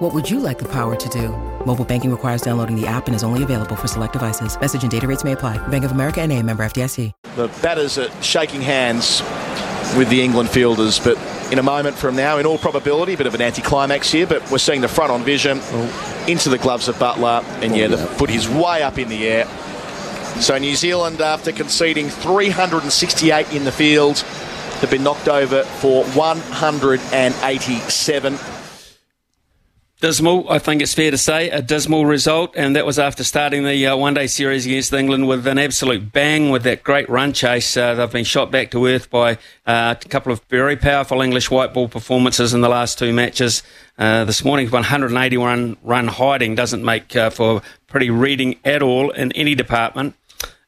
What would you like the power to do? Mobile banking requires downloading the app and is only available for select devices. Message and data rates may apply. Bank of America and a member FDIC. The batters are shaking hands with the England fielders, but in a moment from now, in all probability, a bit of an anticlimax here, but we're seeing the front on vision oh. into the gloves of Buttler, and yeah, the foot is way up in the air. So New Zealand, after conceding 368 in the field, have been knocked over for 187. Dismal, I think it's fair to say, a dismal result, and that was after starting the uh, one day series against England with an absolute bang with that great run chase. Uh, they've been shot back to earth by uh, a couple of very powerful English white ball performances in the last two matches. Uh, this morning's 181 run hiding doesn't make uh, for pretty reading at all in any department,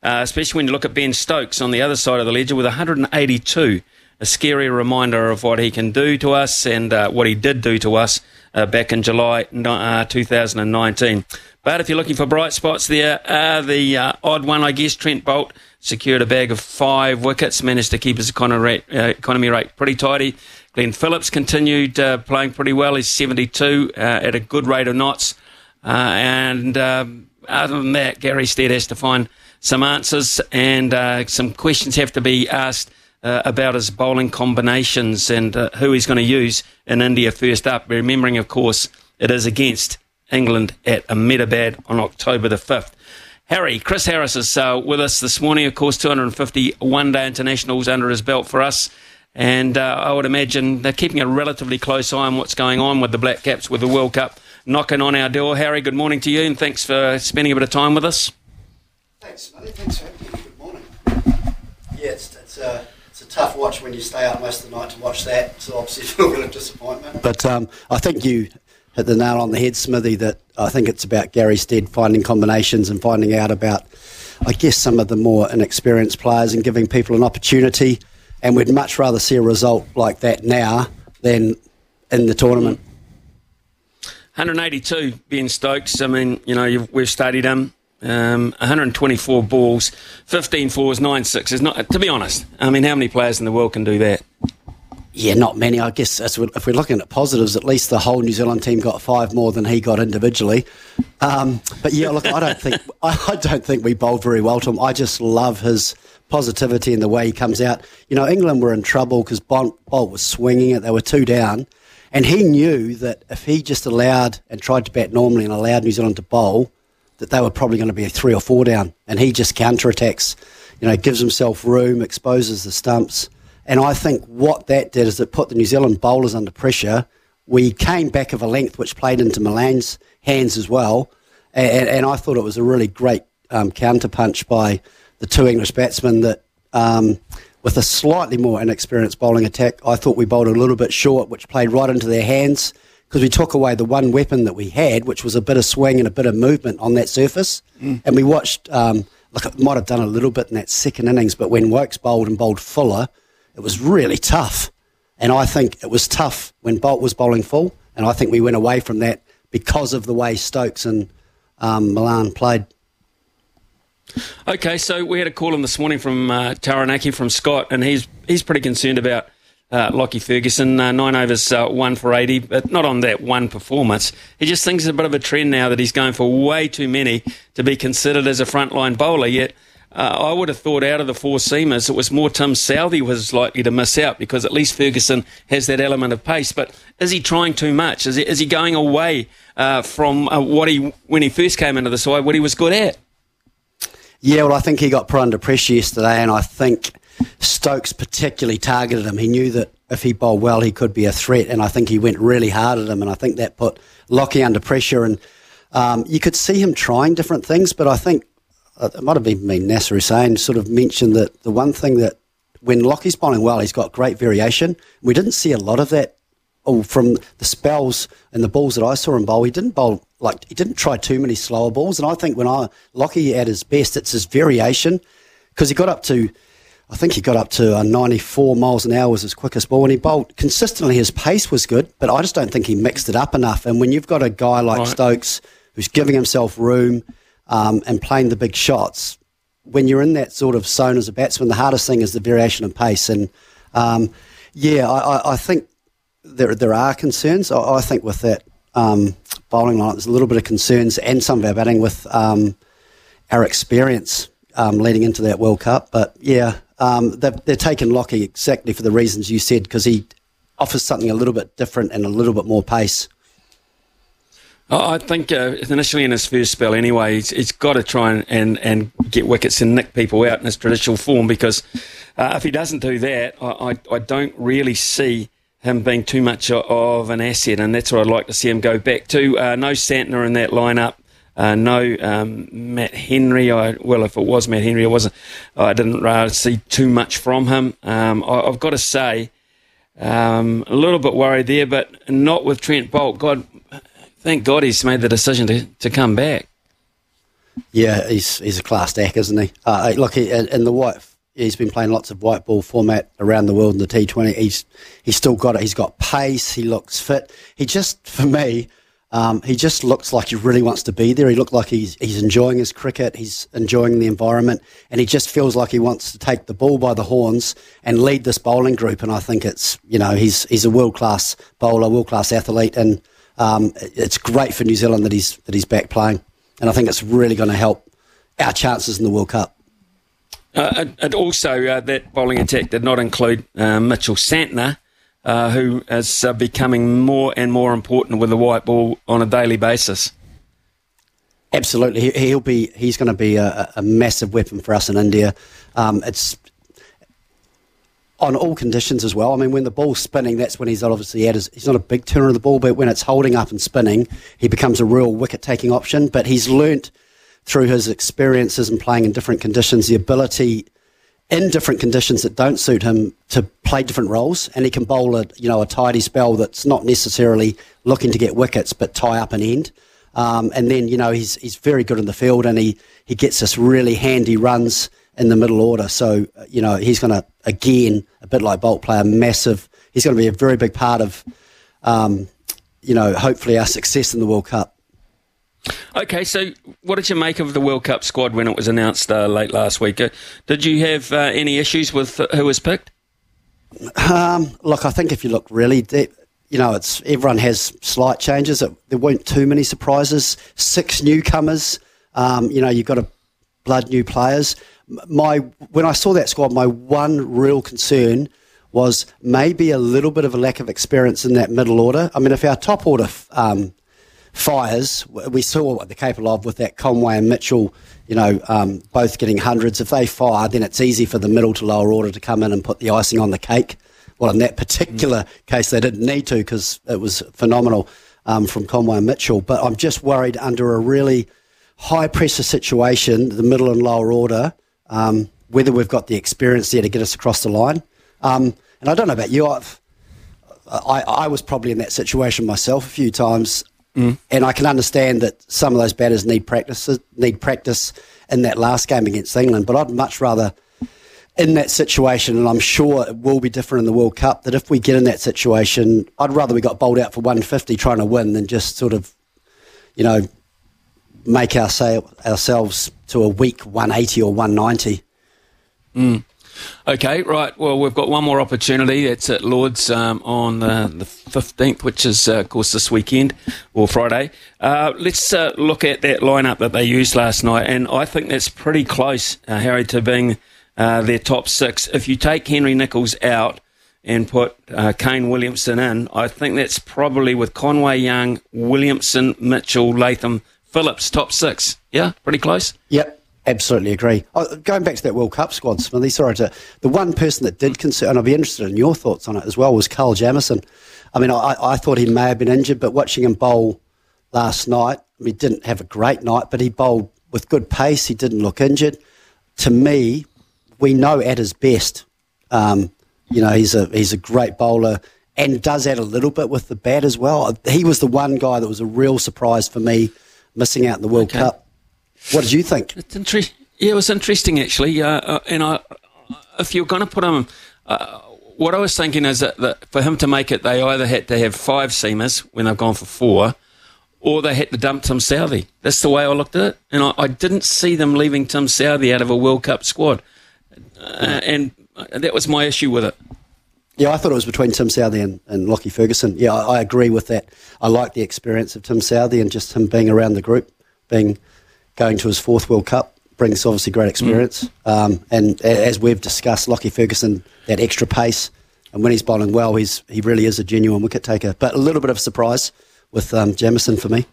uh, especially when you look at Ben Stokes on the other side of the ledger with 182. A scary reminder of what he can do to us and what he did do to us uh, back in July uh, 2019. But if you're looking for bright spots there, uh, the uh, odd one, I guess, Trent Boult secured a bag of five wickets, managed to keep his economy rate, uh, economy rate pretty tidy. Glenn Phillips continued uh, playing pretty well. He's 72 at a good rate of knots. and um, other than that, Gary Stead has to find some answers and some questions have to be asked uh, about his bowling combinations and uh, who he's going to use in India first up. Remembering, of course, it is against England at Ahmedabad on October the 5th. Harry, Chris Harris is uh, with us this morning. Of course, 250 one day internationals under his belt for us. And uh, I would imagine they're keeping a relatively close eye on what's going on with the Black Caps with the World Cup knocking on our door. Harry, good morning to you and thanks for spending a bit of time with us. Thanks. Thanks for having me. Good morning. Yeah, it's, it's uh, it's a tough watch when you stay up most of the night to watch that. So obviously, it's a little bit of disappointment. But um, I think you hit the nail on the head, Smithy. That I think it's about Gary Stead finding combinations and finding out about, I guess, some of the more inexperienced players and giving people an opportunity. And we'd much rather see a result like that now than in the tournament. 182, Ben Stokes. I mean, you know, we've studied him. Um, 124 balls, 15 fours, 9 sixes. Not, to be honest, I mean, how many players in the world can do that? Yeah, not many. I guess if we're looking at positives, at least the whole New Zealand team got five more than he got individually. Um, but yeah, look, I don't think I, don't think we bowled very well to him. I just love his positivity and the way he comes out. You know, England were in trouble because Boult was swinging it; they were two down, and he knew that if he just allowed and tried to bat normally and allowed New Zealand to bowl, that they were probably going to be a three or four down, and he just counterattacks, you know, gives himself room, exposes the stumps, and I think what that did is it put the New Zealand bowlers under pressure. We came back of a length, which played into Malan's hands as well, and, and I thought it was a really great um, counter punch by the two English batsmen that. Um, with a slightly more inexperienced bowling attack, I thought we bowled a little bit short, which played right into their hands because we took away the one weapon that we had, which was a bit of swing and a bit of movement on that surface. Mm. And we watched, um, look, it might have done a little bit in that second innings, but when Woakes bowled and bowled fuller, it was really tough. And I think it was tough when Boult was bowling full, and I think we went away from that because of the way Stokes and um, Malan played. Okay, so we had a call in this morning from uh, Taranaki from Scott, and he's he's pretty concerned about uh, Lockie Ferguson, uh, nine overs, uh, one for 80, but not on that one performance. He just thinks it's a bit of a trend now that he's going for way too many to be considered as a frontline bowler. Yet, uh, I would have thought out of the four seamers, it was more Tim Southee was likely to miss out because at least Ferguson has that element of pace. But is he trying too much? Is he, is he going away uh, from uh, what he, when he first came into the side, what he was good at? Yeah, well, I think he got put under pressure yesterday, and I think Stokes particularly targeted him. He knew that if he bowled well, he could be a threat, and I think he went really hard at him, and I think that put Lockie under pressure. And um, you could see him trying different things, but I think uh, it might have been Nasser Hussain sort of mentioned that the one thing that when Lockie's bowling well, he's got great variation. We didn't see a lot of that oh, from the spells and the balls that I saw him bowl. He didn't bowl like he didn't try too many slower balls, and I think when I Lockie at his best, it's his variation because he got up to, I think he got up to uh, 94 miles an hour was his quickest ball, and he bowled consistently. His pace was good, but I just don't think he mixed it up enough. And when you've got a guy like right. Stokes who's giving himself room um, and playing the big shots, when you're in that sort of zone as a batsman, the hardest thing is the variation in pace. And um, yeah, I, I, think there there are concerns. I, I think with that um, bowling line, there's a little bit of concerns, and some of our batting with um, our experience um, leading into that World Cup. But yeah, um, they're, they're taking Lockie exactly for the reasons you said because he offers something a little bit different and a little bit more pace. I think uh, initially in his first spell, anyway, he's, he's got to try and, and, and, get wickets and nick people out in his traditional form because uh, if he doesn't do that, I, I, I, don't really see him being too much of an asset, and that's what I'd like to see him go back to. Uh, no Santner in that lineup. Uh, no um, Matt Henry. I, well, if it was Matt Henry, I wasn't. I didn't uh, see too much from him. Um, I, have got to say, um, a little bit worried there, but not with Trent Boult. God, thank God he's made the decision to, to come back. Yeah, he's he's a class act, isn't he? Uh, look, he, in the white, he's been playing lots of white ball format around the world in the T20. He's he's still got it. He's got pace. He looks fit. He just, for me, um, he just looks like he really wants to be there. He looked like he's he's enjoying his cricket. He's enjoying the environment, and he just feels like he wants to take the ball by the horns and lead this bowling group. And I think it's you know he's he's a world class bowler, world class athlete, and um, it's great for New Zealand that he's that he's back playing, and I think it's really going to help our chances in the World Cup. Uh, and also, uh, that bowling attack did not include uh, Mitchell Santner, uh, who is uh, becoming more and more important with the white ball on a daily basis. Absolutely, he, will be. He's going to be a, a, massive weapon for us in India. Um, it's on all conditions as well. I mean, when the ball's spinning, that's when he's obviously at his, he's not a big turner of the ball, but when it's holding up and spinning, he becomes a real wicket taking option. But he's learnt through his experiences and playing in different conditions the ability in different conditions that don't suit him to play different roles, and he can bowl a you know a tidy spell that's not necessarily looking to get wickets, but tie up an end. Um, and then you know he's he's very good in the field, and he he gets us really handy runs in the middle order. So, you know, he's going to, again, a bit like Boult play a massive, he's going to be a very big part of, um, you know, hopefully our success in the World Cup. Okay, so what did you make of the World Cup squad when it was announced uh, late last week? Uh, did you have uh, any issues with uh, who was picked? Um, look, I think if you look really deep, you know, it's everyone has slight changes. It, there weren't too many surprises. Six newcomers. Um, you know, you've got to blood new players my when I saw that squad, my one real concern was maybe a little bit of a lack of experience in that middle order. I mean, if our top order um, fires, we saw what they're capable of with that Conway and Mitchell, you know, um, both getting hundreds. If they fire, then it's easy for the middle to lower order to come in and put the icing on the cake. Well, in that particular mm. case, they didn't need to because it was phenomenal um, from Conway and Mitchell. But I'm just worried under a really high pressure situation, the middle and lower order, um, whether we've got the experience there to get us across the line. Um, and I don't know about you, I've, I, I was probably in that situation myself a few times, mm. and I can understand that some of those batters need practice, need practice in that last game against England. But I'd much rather in that situation, and I'm sure it will be different in the World Cup. That if we get in that situation, I'd rather we got bowled out for 150 trying to win than just sort of, you know, make our ourselves to a weak 180 or 190. Mm. Okay, right. Well, we've got one more opportunity. It's at Lords um, on the, the 15th, which is, uh, of course, this weekend or Friday. Uh, let's uh, look at that lineup that they used last night, and I think that's pretty close, uh, Harry, to being uh, their top six. If you take Henry Nicholls out and put uh, Kane Williamson in, I think that's probably with Conway Young, Williamson, Mitchell, Latham, Phillips, top six. Yeah, pretty close. Yep. Absolutely agree. Oh, going back to that World Cup squad, Smithy, sorry to the one person that did concern, and I'd be interested in your thoughts on it as well, was Kyle Jamieson. I mean, I, I thought he may have been injured, but watching him bowl last night, I mean, he didn't have a great night, but he bowled with good pace. He didn't look injured. To me, we know at his best, um, you know, he's a he's a great bowler and does add a little bit with the bat as well. He was the one guy that was a real surprise for me missing out in the World okay. Cup. What did you think? It's interesting. Yeah, it was interesting actually. Uh, uh, and I, if you're going to put him, uh, what I was thinking is that, that, for him to make it, they either had to have five seamers when they've gone for four, or they had to dump Tim Southee. That's the way I looked at it, and I, I didn't see them leaving Tim Southee out of a World Cup squad, uh, and that was my issue with it. Yeah, I thought it was between Tim Southee and, and Lockie Ferguson. Yeah, I, I, agree with that. I like the experience of Tim Southee and just him being around the group, being going to his fourth World Cup brings obviously great experience. Mm. Um, and as we've discussed, Lockie Ferguson, that extra pace, and when he's bowling well, he's he really is a genuine wicket taker. But a little bit of surprise with um, Jamieson for me.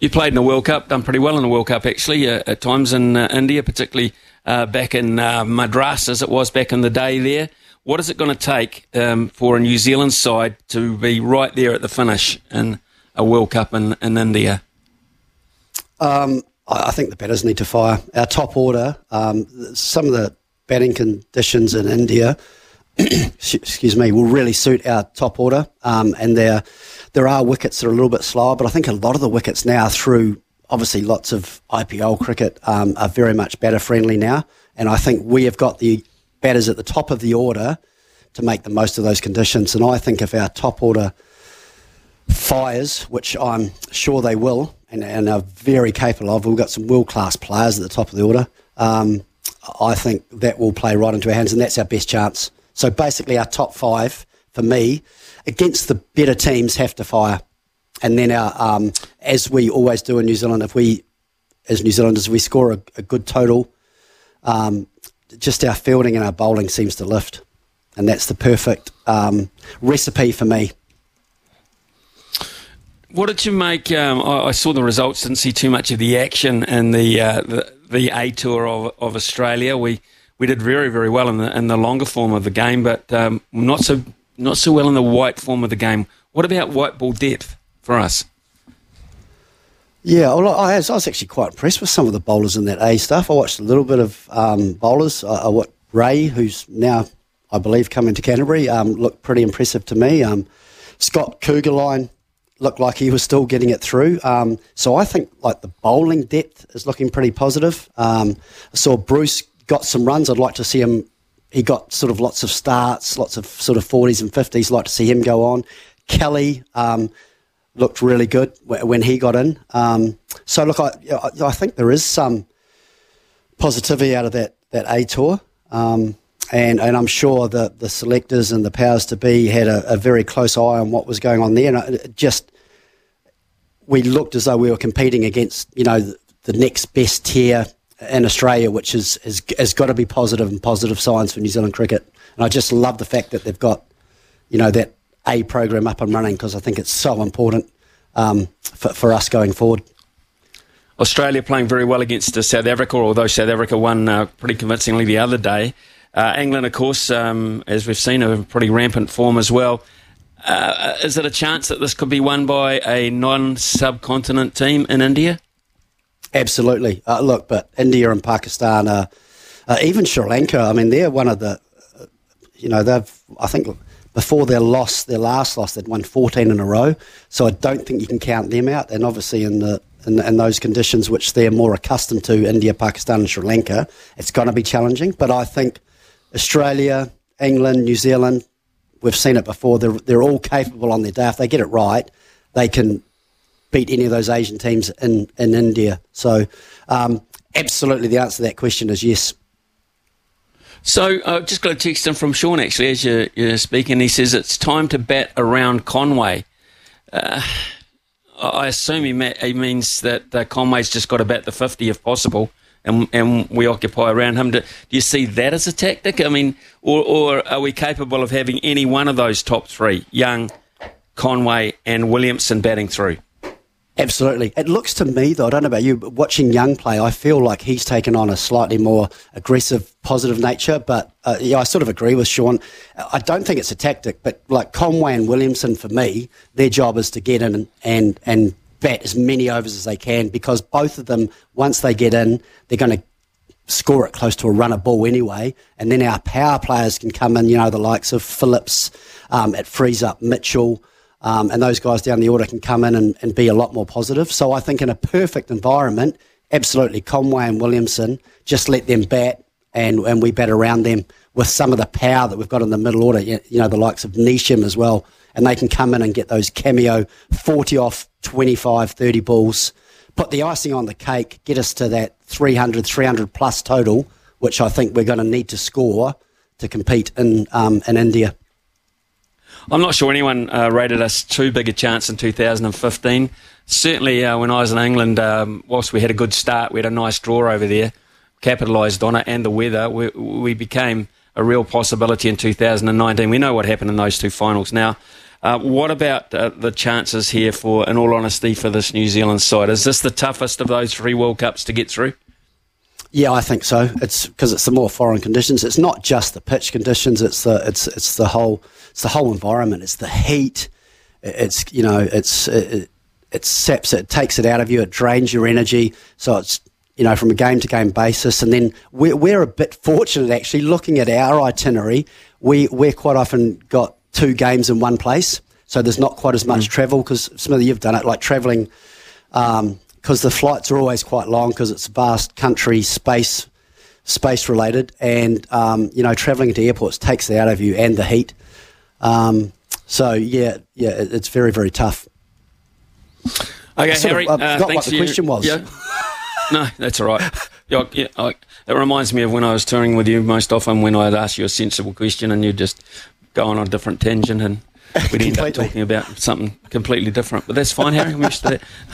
You played in the World Cup, done pretty well in the World Cup actually uh, at times in uh, India, particularly uh, back in uh, Madras as it was back in the day there. What is it going to take um, for a New Zealand side to be right there at the finish in a World Cup in, in India? Um, I think the batters need to fire. Our top order, um, some of the batting conditions in India, excuse me, will really suit our top order. Um, and there, there are wickets that are a little bit slower, but I think a lot of the wickets now, through obviously lots of IPL cricket, um, are very much batter friendly now. And I think we have got the batters at the top of the order to make the most of those conditions. And I think if our top order fires, which I'm sure they will, and, and are very capable of, we've got some world class players at the top of the order. Um, I think that will play right into our hands, and that's our best chance. So basically, our top five for me against the better teams have to fire, and then our um, as we always do in New Zealand, if we as New Zealanders we score a, a good total, um, just our fielding and our bowling seems to lift, and that's the perfect um, recipe for me. What did you make? Um, I, I, saw the results, didn't see too much of the action in the uh, the, the, A Tour of, of Australia. We we did very very well in the in the longer form of the game, but um, not so not so well in the white form of the game. What about white ball depth for us? Yeah, well, I was, I was actually quite impressed with some of the bowlers in that A stuff. I watched a little bit of um, bowlers. I, I what Ray, who's now, I believe, coming to Canterbury, um, looked pretty impressive to me. Um, Scott Kuggeleijn looked like he was still getting it through. Um, so I think like the bowling depth is looking pretty positive. Um, I saw Bruce got some runs. I'd like to see him. He got sort of lots of starts, lots of sort of 40s and 50s. Like to see him go on. Kelly, um, looked really good when he got in. Um, so look, I, I think there is some positivity out of that that A tour, um, and and I'm sure that the selectors and the powers to be had a, a very close eye on what was going on there, and it just we looked as though we were competing against you know the, the next best tier in Australia, which is has, has got to be positive and positive signs for New Zealand cricket. And I just love the fact that they've got you know that a program up and running because I think it's so important um, for, for us going forward. Australia playing very well against uh, South Africa, although South Africa won uh, pretty convincingly the other day. Uh, England, of course, um, as we've seen, are pretty rampant form as well. Uh, is it a chance that this could be won by a non-subcontinent team in India? Absolutely. Uh, look, but India and Pakistan, are, uh, even Sri Lanka. I mean, they're one of the, you know, they've. I think before their loss, their last loss, they'd won 14 in a row. So I don't think you can count them out. And obviously, in the in, in those conditions which they're more accustomed to, India, Pakistan, and Sri Lanka, it's going to be challenging. But I think Australia, England, New Zealand, we've seen it before. They're they're all capable on their day. If they get it right, they can beat any of those Asian teams in in India. So. Um, absolutely, the answer to that question is yes. So I uh, just got a text in from Sean actually as you're, you're, speaking. He says it's time to bat around Conway. Uh, I assume he, he means that uh, Conway's just got to bat the 50 if possible, and, and we occupy around him. Do, do, you see that as a tactic? I mean, or, or are we capable of having any one of those top three, Young, Conway, and Williamson batting through? Absolutely. It looks to me, though, I don't know about you, but watching Young play, I feel like he's taken on a slightly more aggressive, positive nature. But uh, yeah, I sort of agree with Sean. I don't think it's a tactic, but like Conway and Williamson, for me, their job is to get in and, and, and bat as many overs as they can because both of them, once they get in, they're going to score it close to a run of ball anyway. And then our power players can come in, you know, the likes of Phillips, um, it frees up Mitchell. Um, and those guys down the order can come in and, and be a lot more positive. So I think in a perfect environment, absolutely. Conway and Williamson, just let them bat and, and we bat around them with some of the power that we've got in the middle order, you know, the likes of Neesham as well. And they can come in and get those cameo 40 off 25, 30 balls, put the icing on the cake, get us to that 300, 300 plus total, which I think we're going to need to score to compete in, um, in India. I'm not sure anyone uh, rated us too big a chance in 2015. Certainly, uh, when I was in England, um, whilst we had a good start, we had a nice draw over there, capitalised on it, and the weather, we, we became a real possibility in 2019. We know what happened in those two finals. Now, uh, what about uh, the chances here for, in all honesty, for this New Zealand side? Is this the toughest of those three World Cups to get through? Yeah, I think so. It's because it's the more foreign conditions. It's not just the pitch conditions. It's the it's it's the whole it's the whole environment. It's the heat. It's you know it's it, it saps it, it takes it out of you. It drains your energy. So it's you know, from a game to game basis. And then we're, we're a bit fortunate actually looking at our itinerary. We, we're quite often got two games in one place. So there's not quite as much mm. travel because Smithy, you've done it, like travelling, because um, the flights are always quite long because it's vast country space space related, and um, you know travelling into airports takes it out of you and the heat. Um, so yeah, yeah, it, it's very very tough. Okay, Harry, of, I forgot what the question was. Yeah. No, that's all right. Yeah, yeah, I, it reminds me of when I was touring with you most often when I'd ask you a sensible question and you'd just go on a different tangent and we'd end up talking about something completely different. But that's fine, Harry. I'm used that.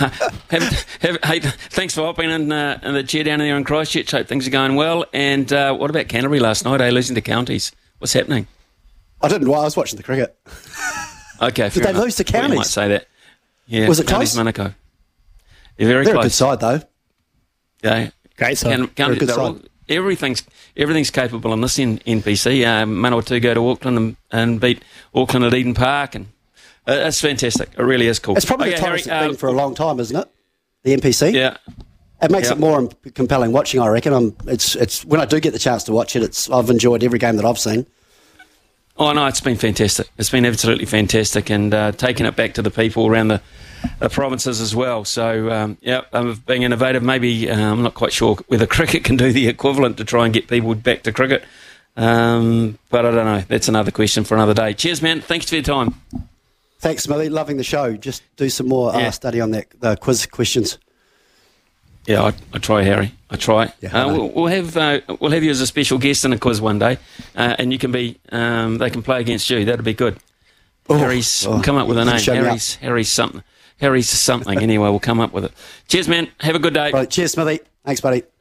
have, have, hey, thanks for hopping in, uh, in, the chair down there in Christchurch. Hope things are going well. And uh, what about Canterbury last night? Eh, losing to counties. What's happening? I didn't. Well, I was watching the cricket. Okay, did they enough. lose to counties? You might say that. Yeah, was it counties, close? Manukau. Yeah, very They're close. a good side, though. Yeah, great side. Can, can, all, everything's everything's capable in this NPC. Uh, Manawatu go to Auckland and, and, beat Auckland at Eden Park, and uh, it's fantastic. It really is cool. It's probably okay, the tightest Harry, uh, for a long time, isn't it? The NPC. Yeah. It makes yeah. it more compelling watching. I reckon. I'm, it's it's when I do get the chance to watch it. It's I've enjoyed every game that I've seen. Oh no, it's been fantastic. It's been absolutely fantastic, and uh, taking it back to the people around the the provinces as well. So, um, yeah, um, being innovative, maybe uh, I'm not quite sure whether cricket can do the equivalent to try and get people back to cricket. Um, but I don't know. That's another question for another day. Cheers, man. Thanks for your time. Thanks, Millie. Loving the show. Just do some more yeah. uh, study on that the quiz questions. Yeah, I, I try, Harry. I try. Yeah, uh, we'll, we'll, have uh, we'll have you as a special guest in a quiz one day, uh, and you can be um, they can play against you. That'd be good. Oh, Harry's oh, come up with a name. Harry's Harry's something. Harry's something. anyway, we'll come up with it. Cheers, man. Have a good day. Right, cheers, Smithy. Thanks, buddy.